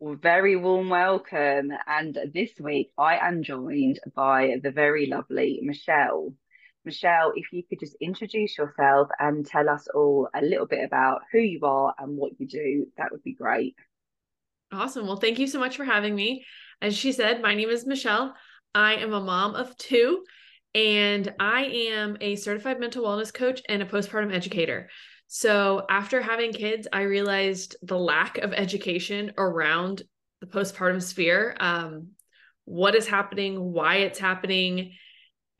Very warm welcome. And this week I am joined by the very lovely Michelle. Michelle, if you could just introduce yourself and tell us all a little bit about who you are and what you do, that would be great. Awesome. Well, thank you so much for having me. As she said, my name is Michelle. I am a mom of two, and I am a certified mental wellness coach and a postpartum educator. So, after having kids, I realized the lack of education around the postpartum sphere um, what is happening, why it's happening,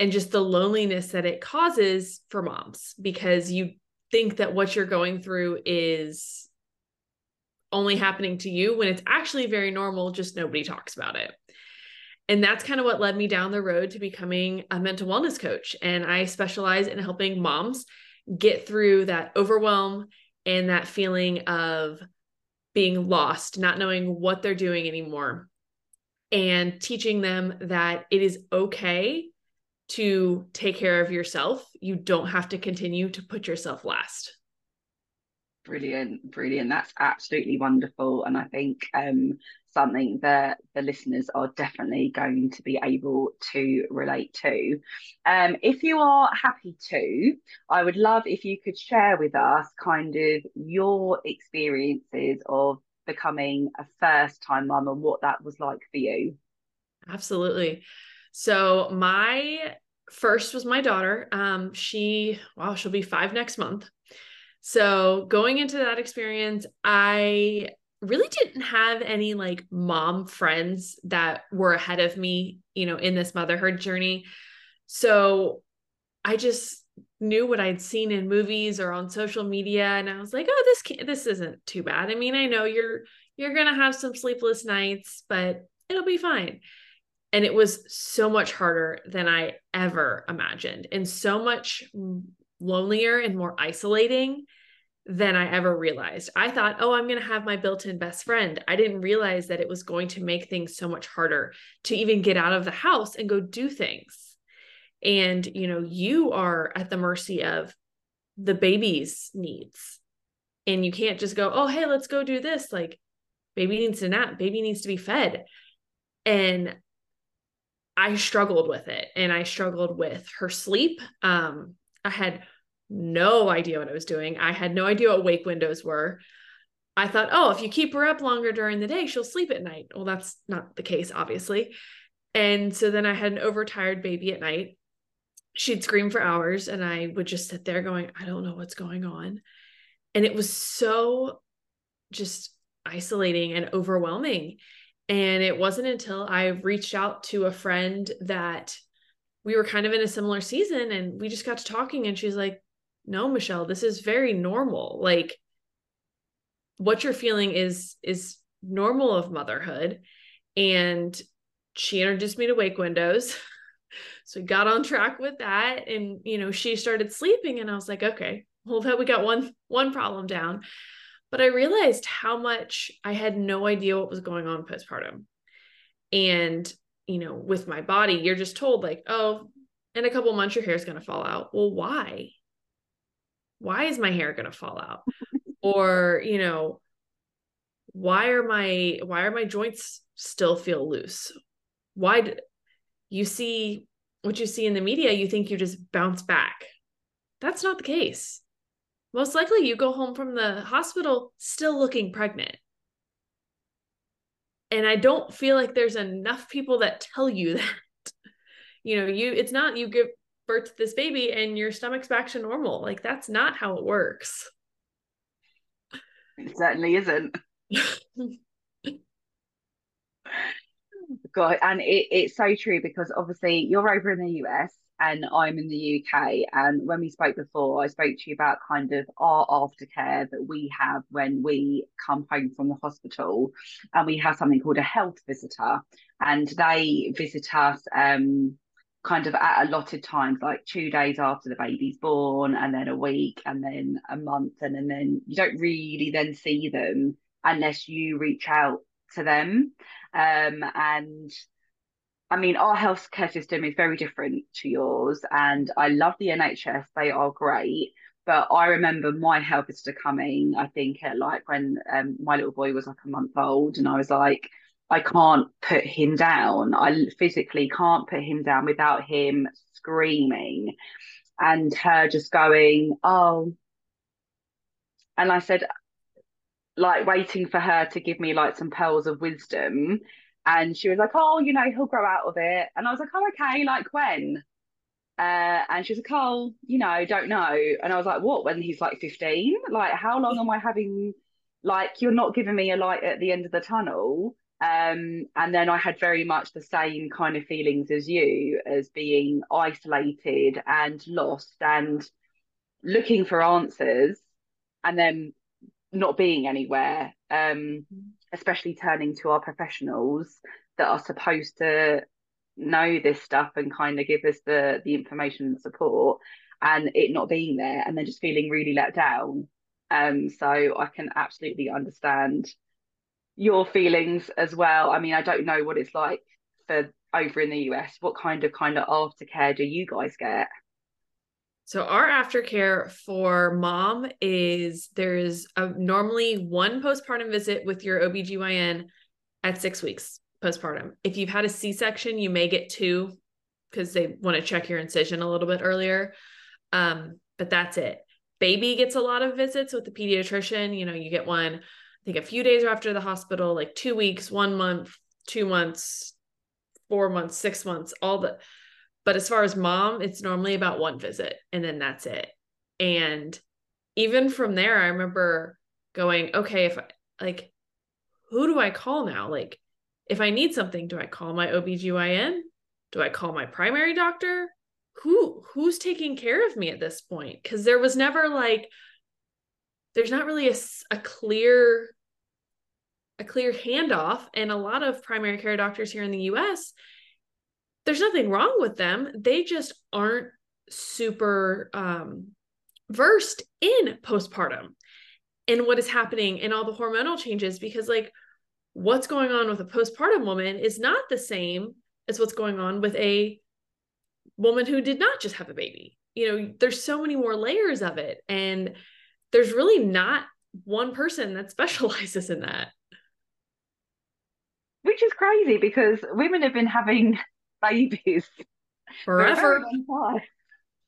and just the loneliness that it causes for moms because you think that what you're going through is only happening to you when it's actually very normal, just nobody talks about it. And that's kind of what led me down the road to becoming a mental wellness coach. And I specialize in helping moms get through that overwhelm and that feeling of being lost, not knowing what they're doing anymore, and teaching them that it is okay to take care of yourself. You don't have to continue to put yourself last. Brilliant, brilliant. That's absolutely wonderful. And I think um, something that the listeners are definitely going to be able to relate to. Um, if you are happy to, I would love if you could share with us kind of your experiences of becoming a first time mum and what that was like for you. Absolutely. So, my first was my daughter. Um, she, wow, she'll be five next month. So going into that experience, I really didn't have any like mom friends that were ahead of me, you know, in this motherhood journey. So I just knew what I'd seen in movies or on social media and I was like, "Oh, this can- this isn't too bad. I mean, I know you're you're going to have some sleepless nights, but it'll be fine." And it was so much harder than I ever imagined and so much mm, lonelier and more isolating than I ever realized. I thought, oh, I'm going to have my built in best friend. I didn't realize that it was going to make things so much harder to even get out of the house and go do things. And, you know, you are at the mercy of the baby's needs. And you can't just go, oh, hey, let's go do this. Like, baby needs to nap, baby needs to be fed. And I struggled with it and I struggled with her sleep. Um, I had no idea what I was doing. I had no idea what wake windows were. I thought, oh, if you keep her up longer during the day, she'll sleep at night. Well, that's not the case, obviously. And so then I had an overtired baby at night. She'd scream for hours, and I would just sit there going, I don't know what's going on. And it was so just isolating and overwhelming. And it wasn't until I reached out to a friend that we were kind of in a similar season and we just got to talking, and she's like, no michelle this is very normal. Like what you're feeling is is normal of motherhood. And she introduced me to wake windows. So we got on track with that. And you know she started sleeping and i was like okay well that we got one one problem down. But i realized how much i had no idea what was going on postpartum. And you know with my body you're just told like oh in a couple months your hair is going to fall out. Well why why is my hair going to fall out? Or you know why are my why are my joints still feel loose? Why do, you see what you see in the media you think you just bounce back. That's not the case. Most likely you go home from the hospital still looking pregnant. And i don't feel like there's enough people that tell you that. You know you it's not you give birth this baby and your stomach's back to normal. Like that's not how it works. It certainly isn't. God, and it, it's so true because obviously you're over in the US and I'm in the UK. And when we spoke before, I spoke to you about kind of our aftercare that we have when we come home from the hospital, and we have something called a health visitor, and they visit us. Um, kind of at allotted times, like two days after the baby's born, and then a week, and then a month, and, and then you don't really then see them unless you reach out to them. Um, and I mean, our healthcare system is very different to yours, and I love the NHS; they are great. but I remember my health visitor coming, I think at like when um, my little boy was like a month old, and I was like, I can't put him down. I physically can't put him down without him screaming and her just going, Oh, and I said, like waiting for her to give me like some pearls of wisdom. And she was like, Oh, you know, he'll grow out of it. And I was like, Oh, okay, like when? Uh, and she was like, Oh, you know, don't know. And I was like, What, when he's like 15? Like, how long am I having, like, you're not giving me a light at the end of the tunnel? Um, and then I had very much the same kind of feelings as you, as being isolated and lost and looking for answers and then not being anywhere, um, especially turning to our professionals that are supposed to know this stuff and kind of give us the the information and support and it not being there and then just feeling really let down. Um so i can absolutely understand your feelings as well i mean i don't know what it's like for over in the us what kind of kind of aftercare do you guys get so our aftercare for mom is there's a, normally one postpartum visit with your OBGYN at 6 weeks postpartum. If you've had a C-section, you may get two because they want to check your incision a little bit earlier. Um, but that's it. Baby gets a lot of visits with the pediatrician. You know, you get one, I think a few days after the hospital, like two weeks, one month, two months, four months, six months, all the but as far as mom, it's normally about one visit and then that's it. And even from there, I remember going, okay, if I, like, who do I call now? Like, if I need something, do I call my OBGYN? Do I call my primary doctor? Who who's taking care of me at this point? Because there was never like, there's not really a, a clear a clear handoff and a lot of primary care doctors here in the US there's nothing wrong with them. They just aren't super um, versed in postpartum and what is happening and all the hormonal changes because, like, what's going on with a postpartum woman is not the same as what's going on with a woman who did not just have a baby. You know, there's so many more layers of it. And there's really not one person that specializes in that. Which is crazy because women have been having babies forever. For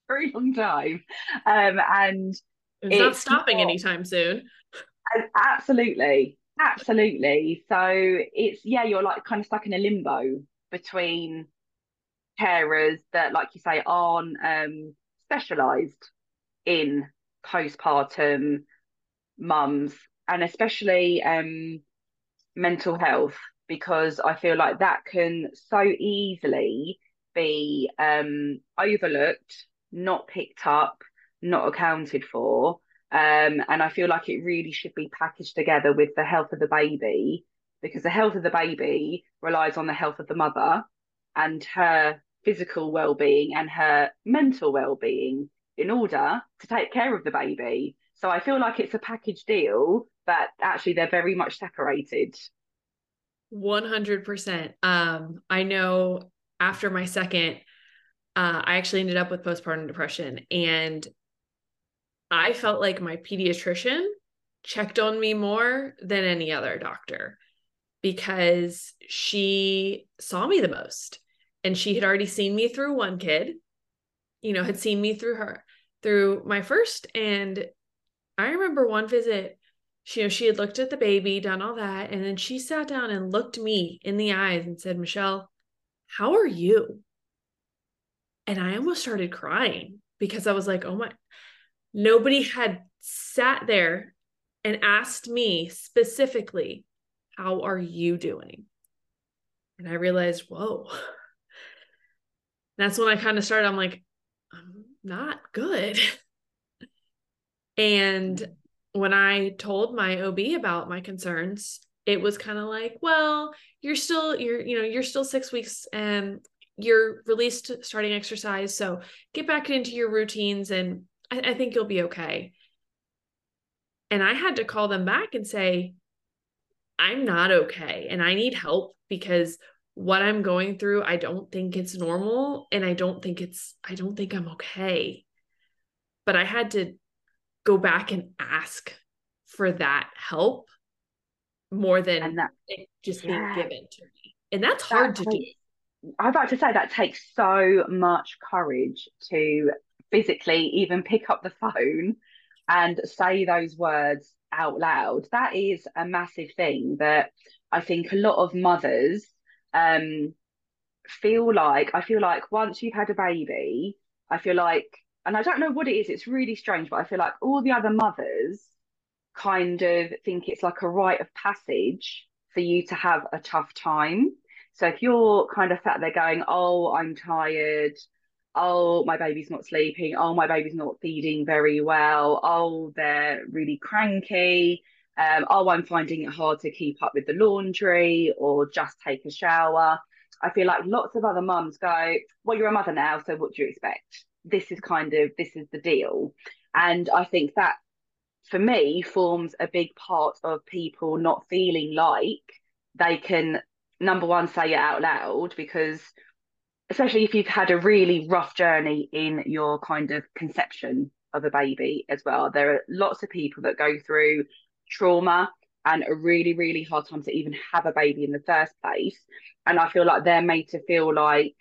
very long time. Um, and it's, it's not stopping not, anytime soon. Absolutely. Absolutely. So it's, yeah, you're like kind of stuck in a limbo between carers that, like you say, aren't um, specialised in postpartum mums and especially um, mental health because I feel like that can so easily be um, overlooked, not picked up, not accounted for. Um, and I feel like it really should be packaged together with the health of the baby because the health of the baby relies on the health of the mother and her physical well-being and her mental well-being in order to take care of the baby. So I feel like it's a package deal, but actually they're very much separated. 100%. Um, I know after my second, uh, I actually ended up with postpartum depression and I felt like my pediatrician checked on me more than any other doctor because she saw me the most and she had already seen me through one kid, you know, had seen me through her, through my first. And I remember one visit she, you know, she had looked at the baby, done all that, and then she sat down and looked me in the eyes and said, Michelle, how are you? And I almost started crying because I was like, oh my, nobody had sat there and asked me specifically, how are you doing? And I realized, whoa. That's when I kind of started, I'm like, I'm not good. and when I told my OB about my concerns, it was kind of like, well, you're still you're you know you're still six weeks and you're released starting exercise, so get back into your routines, and I, I think you'll be okay. And I had to call them back and say, I'm not okay, and I need help because what I'm going through, I don't think it's normal, and I don't think it's I don't think I'm okay. But I had to go back and ask for that help more than that, it just yeah. being given to me. And that's hard that to takes, do. I'm about to say that takes so much courage to physically even pick up the phone and say those words out loud. That is a massive thing that I think a lot of mothers um, feel like. I feel like once you've had a baby, I feel like, and I don't know what it is, it's really strange, but I feel like all the other mothers kind of think it's like a rite of passage for you to have a tough time. So if you're kind of sat there going, oh, I'm tired, oh, my baby's not sleeping, oh, my baby's not feeding very well, oh, they're really cranky, um, oh, I'm finding it hard to keep up with the laundry or just take a shower. I feel like lots of other mums go, well, you're a mother now, so what do you expect? This is kind of, this is the deal. And I think that for me forms a big part of people not feeling like they can number one say it out loud because especially if you've had a really rough journey in your kind of conception of a baby as well there are lots of people that go through trauma and a really really hard time to even have a baby in the first place and i feel like they're made to feel like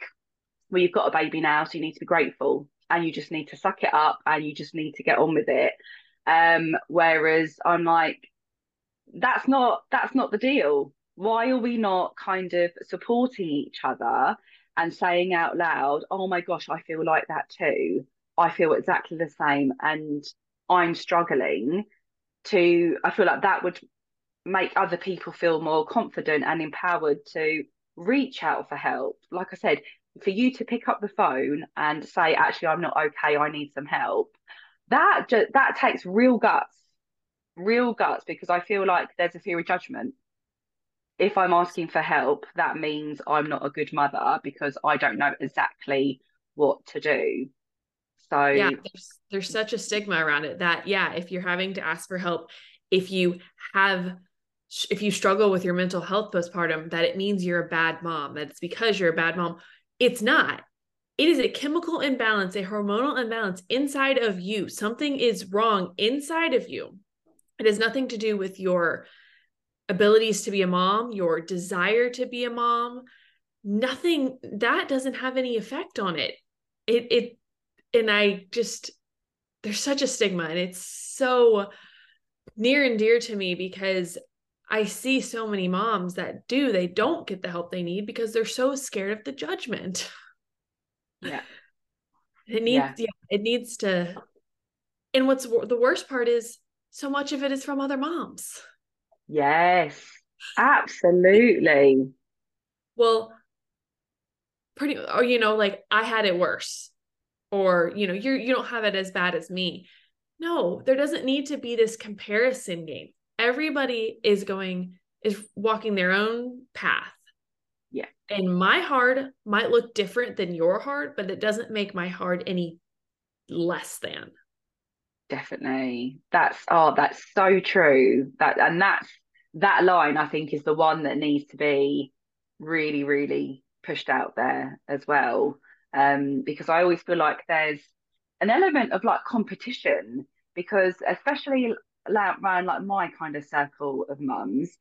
well you've got a baby now so you need to be grateful and you just need to suck it up and you just need to get on with it um, whereas I'm like, that's not that's not the deal. Why are we not kind of supporting each other and saying out loud, "Oh my gosh, I feel like that too. I feel exactly the same, and I'm struggling." To I feel like that would make other people feel more confident and empowered to reach out for help. Like I said, for you to pick up the phone and say, "Actually, I'm not okay. I need some help." that just that takes real guts real guts because i feel like there's a fear of judgment if i'm asking for help that means i'm not a good mother because i don't know exactly what to do so yeah there's, there's such a stigma around it that yeah if you're having to ask for help if you have if you struggle with your mental health postpartum that it means you're a bad mom that it's because you're a bad mom it's not it is a chemical imbalance, a hormonal imbalance inside of you. Something is wrong inside of you. It has nothing to do with your abilities to be a mom, your desire to be a mom. Nothing that doesn't have any effect on it. It it and I just there's such a stigma and it's so near and dear to me because I see so many moms that do they don't get the help they need because they're so scared of the judgment. Yeah. It needs yeah. yeah, it needs to and what's the worst part is so much of it is from other moms. Yes. Absolutely. well, pretty or you know like I had it worse or you know you you don't have it as bad as me. No, there doesn't need to be this comparison game. Everybody is going is walking their own path Yeah. and my hard might look different than your hard, but it doesn't make my hard any less than. Definitely. That's oh, that's so true. That and that's that line I think is the one that needs to be really, really pushed out there as well. Um, because I always feel like there's an element of like competition because especially around like my kind of circle of mums,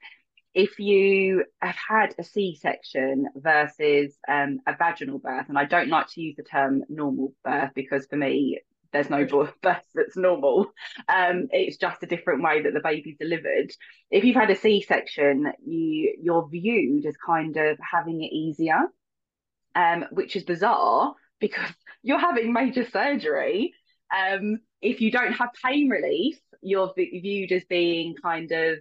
if you have had a C-section versus um, a vaginal birth, and I don't like to use the term normal birth because for me, there's no birth that's normal. Um, it's just a different way that the baby's delivered. If you've had a C-section, you you're viewed as kind of having it easier, um, which is bizarre because you're having major surgery. Um, if you don't have pain relief, you're viewed as being kind of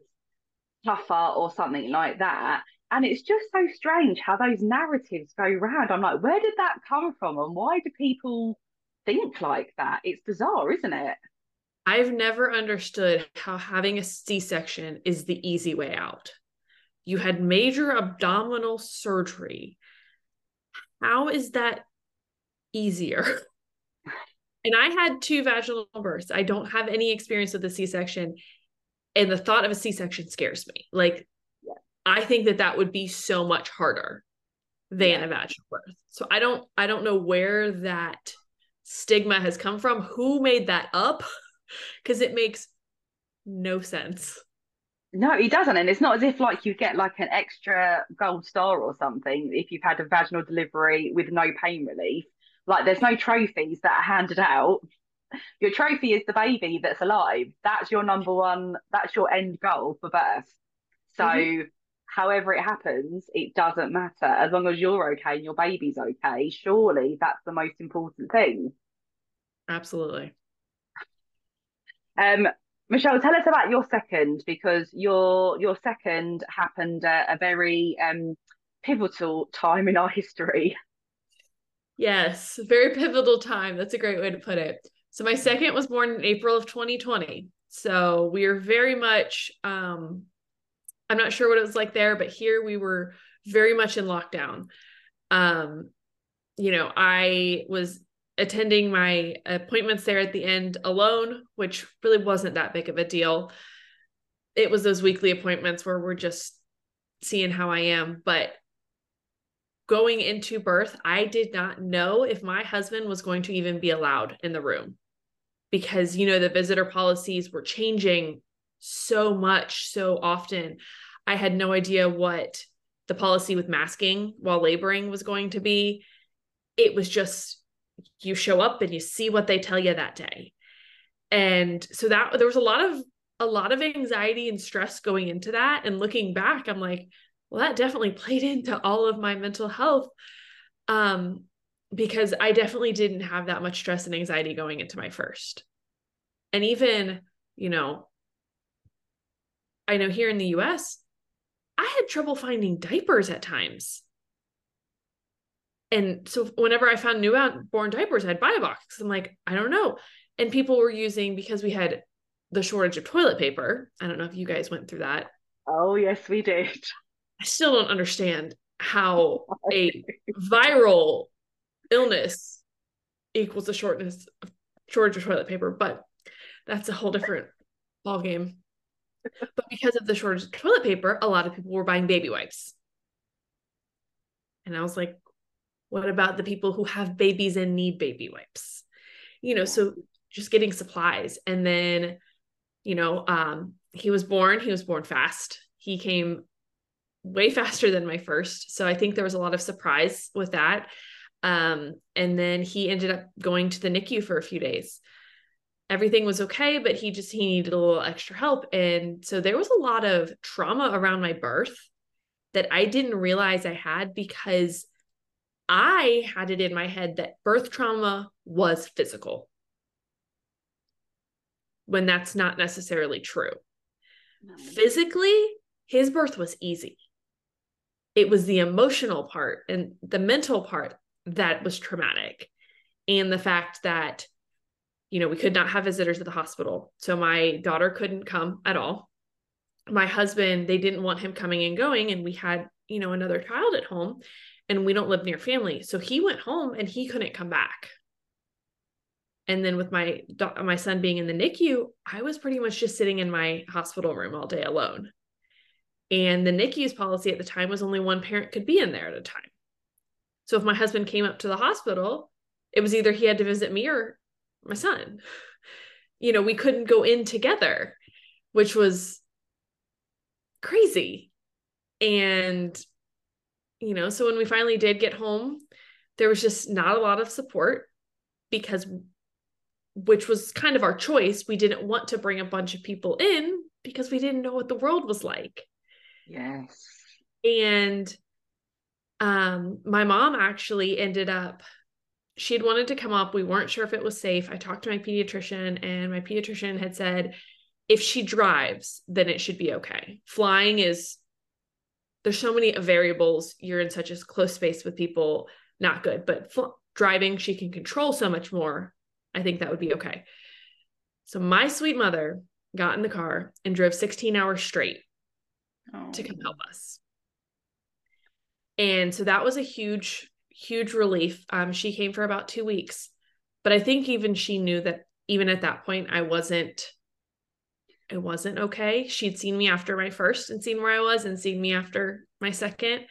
tougher or something like that. And it's just so strange how those narratives go round. I'm like, where did that come from? And why do people think like that? It's bizarre, isn't it? I've never understood how having a C section is the easy way out. You had major abdominal surgery. How is that easier? and I had two vaginal births. I don't have any experience with the C section and the thought of a c-section scares me like yeah. i think that that would be so much harder than yeah. a vaginal birth so i don't i don't know where that stigma has come from who made that up because it makes no sense. No, he doesn't. And it's not as if like you get like an extra gold star or something if you've had a vaginal delivery with no pain relief. Like there's no trophies that are handed out. Your trophy is the baby that's alive. That's your number one, that's your end goal for birth. So mm-hmm. however it happens, it doesn't matter. As long as you're okay and your baby's okay, surely that's the most important thing. Absolutely. Um, Michelle, tell us about your second because your your second happened at a very um, pivotal time in our history. Yes, very pivotal time. That's a great way to put it. So my second was born in April of 2020. So we are very much um I'm not sure what it was like there, but here we were very much in lockdown. Um you know, I was attending my appointments there at the end alone, which really wasn't that big of a deal. It was those weekly appointments where we're just seeing how I am. But going into birth, I did not know if my husband was going to even be allowed in the room because, you know, the visitor policies were changing so much so often. I had no idea what the policy with masking while laboring was going to be. It was just you show up and you see what they tell you that day. And so that there was a lot of a lot of anxiety and stress going into that. And looking back i'm like well that definitely played into all of my mental health um because i definitely didn't have that much stress and anxiety going into my first. And even you know i know here in the us i had trouble finding diapers at times and so whenever I found newborn diapers, I'd buy a box. I'm like, I don't know. And people were using because we had the shortage of toilet paper. I don't know if you guys went through that. Oh, yes, we did. I still don't understand how a viral illness equals a shortness of shortage of toilet paper, but that's a whole different ball game. But because of the shortage of toilet paper, a lot of people were buying baby wipes. And I was like, what about the people who have babies and need baby wipes? You know, so just getting supplies. And then, you know, um, he was born, he was born fast. He came way faster than my first. So I think there was a lot of surprise with that. Um, and then he ended up going to the NICU for a few days. Everything was okay, but he just he needed a little extra help. And so there was a lot of trauma around my birth that I didn't realize I had because I had it in my head that birth trauma was physical when that's not necessarily true. No. Physically, his birth was easy. It was the emotional part and the mental part that was traumatic. And the fact that, you know, we could not have visitors at the hospital. So my daughter couldn't come at all. My husband, they didn't want him coming and going. And we had, you know, another child at home and we don't live near family. So he went home and he couldn't come back. And then with my my son being in the NICU, I was pretty much just sitting in my hospital room all day alone. And the NICU's policy at the time was only one parent could be in there at a time. So if my husband came up to the hospital, it was either he had to visit me or my son. You know, we couldn't go in together, which was crazy. And you know, so when we finally did get home, there was just not a lot of support because which was kind of our choice. We didn't want to bring a bunch of people in because we didn't know what the world was like. Yes. And um my mom actually ended up she had wanted to come up. We weren't sure if it was safe. I talked to my pediatrician and my pediatrician had said if she drives, then it should be okay. Flying is there's so many variables. You're in such a close space with people, not good. But fl- driving, she can control so much more. I think that would be okay. So my sweet mother got in the car and drove 16 hours straight oh. to come help us. And so that was a huge, huge relief. Um, she came for about two weeks, but I think even she knew that even at that point, I wasn't it wasn't okay. She'd seen me after my first and seen where I was and seen me after my second.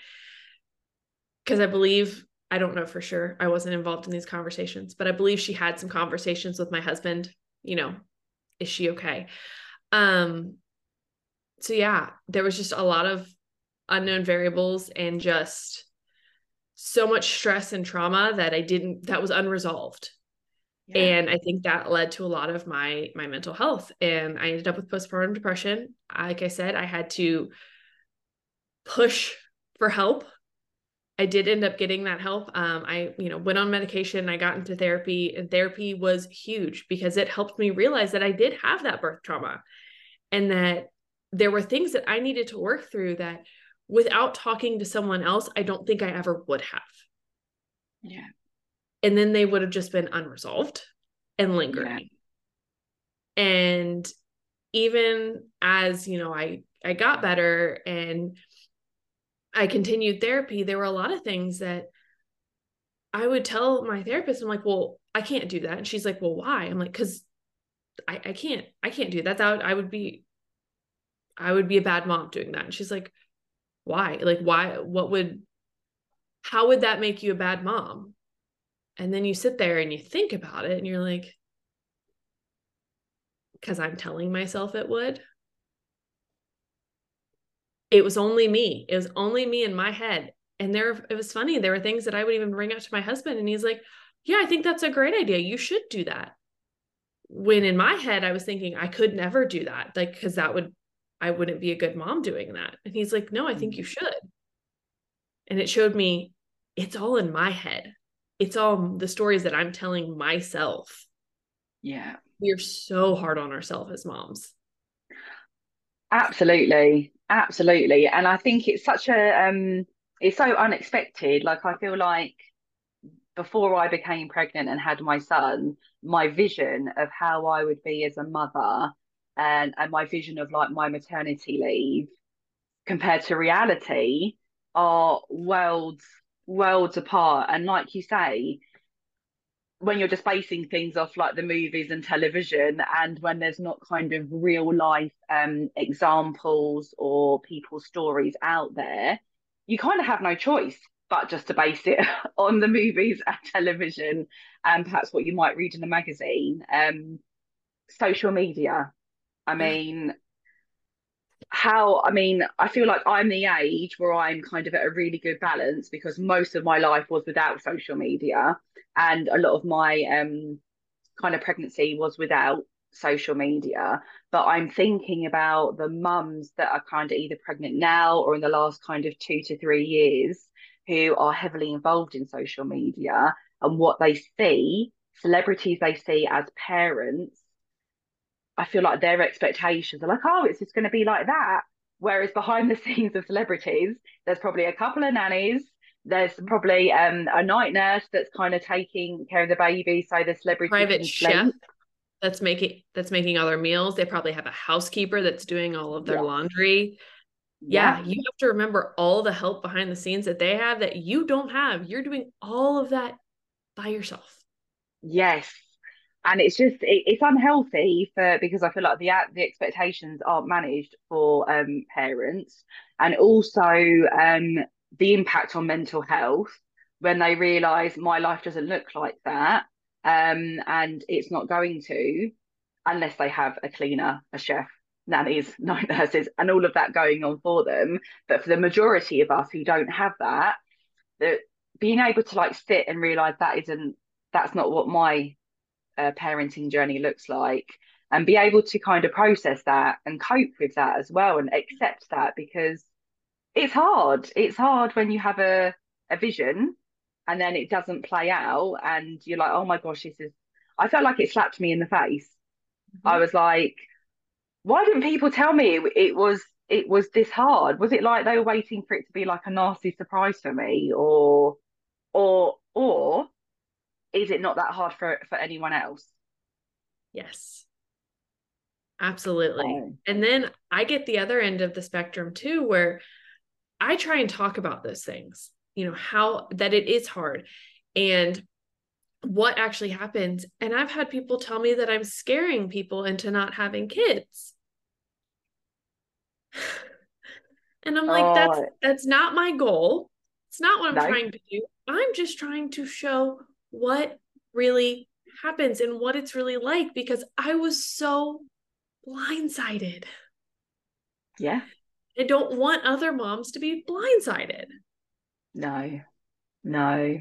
Because I believe, I don't know for sure, I wasn't involved in these conversations, but I believe she had some conversations with my husband, you know, is she okay? Um so yeah, there was just a lot of unknown variables and just so much stress and trauma that I didn't that was unresolved. Yeah. And I think that led to a lot of my my mental health and I ended up with postpartum depression. Like I said, I had to push for help. I did end up getting that help. Um, I, you know, went on medication. I got into therapy, and therapy was huge because it helped me realize that I did have that birth trauma, and that there were things that I needed to work through that without talking to someone else, I don't think I ever would have. Yeah. And then they would have just been unresolved and lingering. Yeah. And even as, you know, I I got better and I continued therapy, there were a lot of things that I would tell my therapist, I'm like, well, I can't do that. And she's like, well, why? I'm like, because I, I can't, I can't do that. That would, I would be, I would be a bad mom doing that. And she's like, why? Like, why? What would, how would that make you a bad mom? And then you sit there and you think about it and you're like, because I'm telling myself it would. It was only me. It was only me in my head. And there, it was funny. There were things that I would even bring up to my husband, and he's like, Yeah, I think that's a great idea. You should do that. When in my head, I was thinking I could never do that, like, because that would I wouldn't be a good mom doing that. And he's like, No, I think you mm. should. And it showed me it's all in my head. It's all the stories that I'm telling myself. Yeah. We're so hard on ourselves as moms. Absolutely. Absolutely. And I think it's such a um it's so unexpected. Like I feel like before I became pregnant and had my son, my vision of how I would be as a mother and and my vision of like my maternity leave compared to reality are worlds worlds apart. And like you say when you're just basing things off like the movies and television and when there's not kind of real life um examples or people's stories out there you kind of have no choice but just to base it on the movies and television and perhaps what you might read in a magazine. Um social media I mean, how, I mean, I feel like I'm the age where I'm kind of at a really good balance because most of my life was without social media and a lot of my um, kind of pregnancy was without social media. But I'm thinking about the mums that are kind of either pregnant now or in the last kind of two to three years who are heavily involved in social media and what they see, celebrities they see as parents I feel like their expectations are like, oh, it's just going to be like that. Whereas behind the scenes of celebrities, there's probably a couple of nannies. There's mm. probably um, a night nurse that's kind of taking care of the baby, so the celebrity private chef that's making that's making other meals. They probably have a housekeeper that's doing all of their laundry. Yeah. yeah, you have to remember all the help behind the scenes that they have that you don't have. You're doing all of that by yourself. Yes, and it's just it, it's unhealthy for because I feel like the the expectations aren't managed for um, parents, and also um, the impact on mental health when they realise my life doesn't look like that, um, and it's not going to unless they have a cleaner, a chef, nannies, night nurses, and all of that going on for them. But for the majority of us who don't have that, that being able to like sit and realise that isn't that's not what my uh, parenting journey looks like and be able to kind of process that and cope with that as well and accept that because it's hard. It's hard when you have a, a vision and then it doesn't play out and you're like oh my gosh this is i felt like it slapped me in the face. Mm-hmm. i was like why didn't people tell me it was it was this hard? Was it like they were waiting for it to be like a nasty surprise for me or or or is it not that hard for for anyone else yes absolutely oh. and then i get the other end of the spectrum too where i try and talk about those things you know how that it is hard and what actually happens and i've had people tell me that i'm scaring people into not having kids and i'm like oh. that's that's not my goal it's not what i'm no. trying to do i'm just trying to show what really happens and what it's really like because I was so blindsided. Yeah. I don't want other moms to be blindsided. No, no.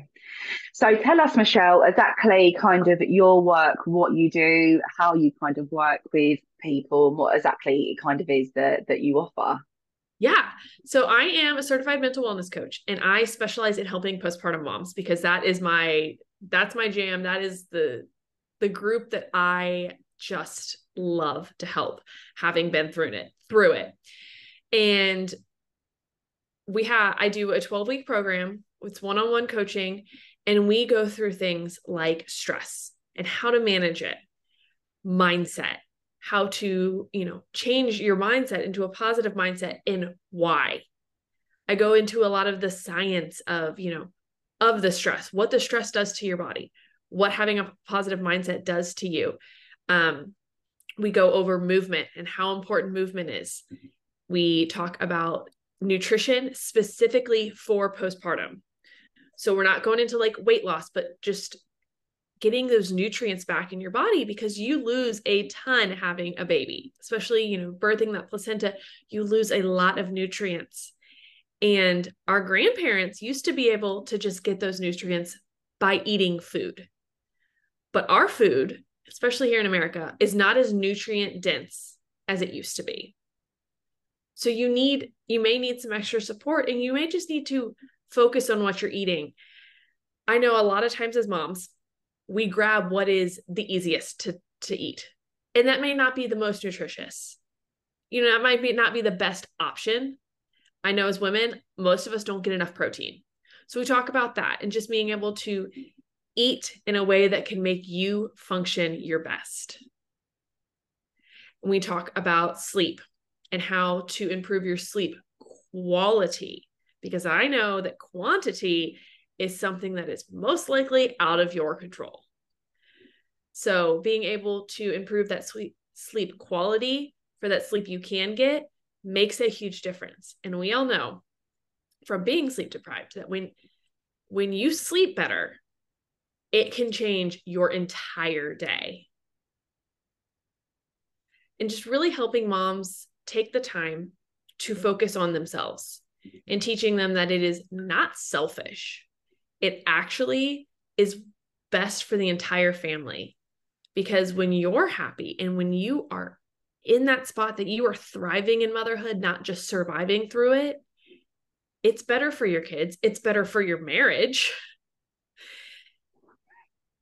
So tell us, Michelle, exactly kind of your work, what you do, how you kind of work with people, and what exactly it kind of is that that you offer. Yeah. So I am a certified mental wellness coach and I specialize in helping postpartum moms because that is my that's my jam. That is the the group that I just love to help having been through it through it. And we have I do a 12 week program. It's one-on-one coaching and we go through things like stress and how to manage it, mindset, how to, you know, change your mindset into a positive mindset and why. I go into a lot of the science of, you know, of the stress, what the stress does to your body, what having a positive mindset does to you. Um, we go over movement and how important movement is. We talk about nutrition specifically for postpartum. So we're not going into like weight loss, but just getting those nutrients back in your body because you lose a ton having a baby, especially, you know, birthing that placenta, you lose a lot of nutrients. And our grandparents used to be able to just get those nutrients by eating food. But our food, especially here in America, is not as nutrient dense as it used to be. So you need, you may need some extra support and you may just need to focus on what you're eating. I know a lot of times as moms, we grab what is the easiest to to eat and that may not be the most nutritious you know that might be not be the best option i know as women most of us don't get enough protein so we talk about that and just being able to eat in a way that can make you function your best we talk about sleep and how to improve your sleep quality because i know that quantity is something that is most likely out of your control. So, being able to improve that sleep sleep quality for that sleep you can get makes a huge difference. And we all know from being sleep deprived that when when you sleep better, it can change your entire day. And just really helping moms take the time to focus on themselves and teaching them that it is not selfish it actually is best for the entire family. Because when you're happy and when you are in that spot that you are thriving in motherhood, not just surviving through it, it's better for your kids. It's better for your marriage.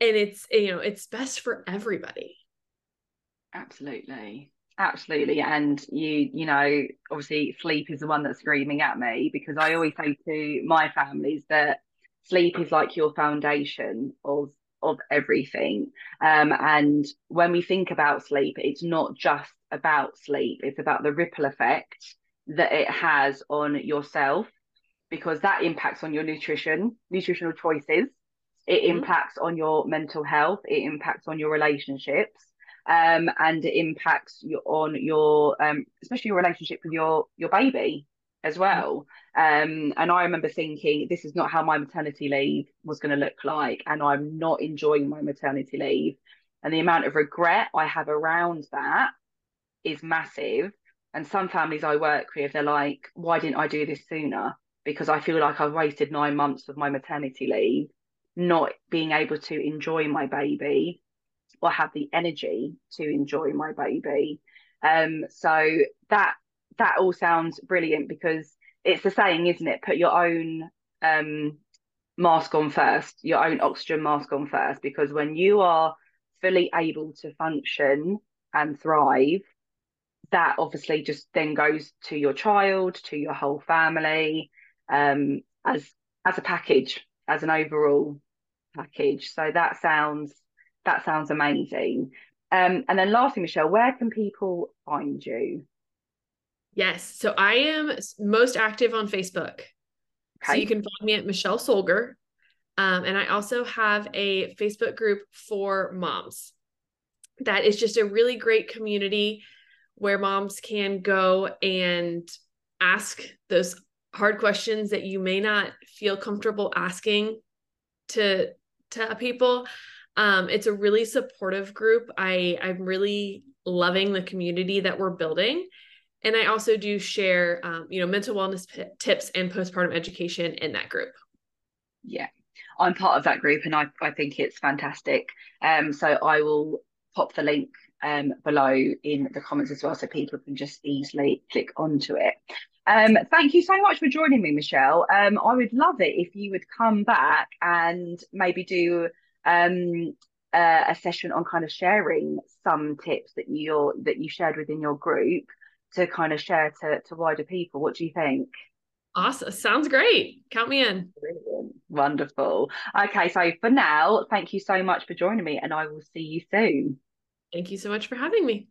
And it's, you know, it's best for everybody. Absolutely. Absolutely. And you, you know, obviously sleep is the one that's screaming at me because I always say to my families that sleep is like your foundation of of everything. Um, and when we think about sleep, it's not just about sleep, it's about the ripple effect that it has on yourself because that impacts on your nutrition, nutritional choices. It mm-hmm. impacts on your mental health, it impacts on your relationships. Um, and it impacts your, on your, um, especially your relationship with your your baby as well. Um, and I remember thinking, this is not how my maternity leave was going to look like, and I'm not enjoying my maternity leave. And the amount of regret I have around that is massive. And some families I work with, they're like, why didn't I do this sooner? Because I feel like I've wasted nine months of my maternity leave, not being able to enjoy my baby or have the energy to enjoy my baby. Um, so that that all sounds brilliant because it's the saying, isn't it? Put your own um, mask on first, your own oxygen mask on first, because when you are fully able to function and thrive, that obviously just then goes to your child, to your whole family, um, as as a package, as an overall package. So that sounds that sounds amazing. Um, and then lastly, Michelle, where can people find you? Yes. So I am most active on Facebook. Okay. So you can find me at Michelle Solger. Um, and I also have a Facebook group for moms. That is just a really great community where moms can go and ask those hard questions that you may not feel comfortable asking to to people Um, it's a really supportive group. I I'm really loving the community that we're building. And I also do share, um, you know, mental wellness p- tips and postpartum education in that group. Yeah, I'm part of that group and I, I think it's fantastic. Um, so I will pop the link um, below in the comments as well so people can just easily click onto it. Um, thank you so much for joining me, Michelle. Um, I would love it if you would come back and maybe do um, uh, a session on kind of sharing some tips that you're that you shared within your group to kind of share to, to wider people. What do you think? Awesome. Sounds great. Count me in. Brilliant. Wonderful. Okay, so for now, thank you so much for joining me, and I will see you soon. Thank you so much for having me.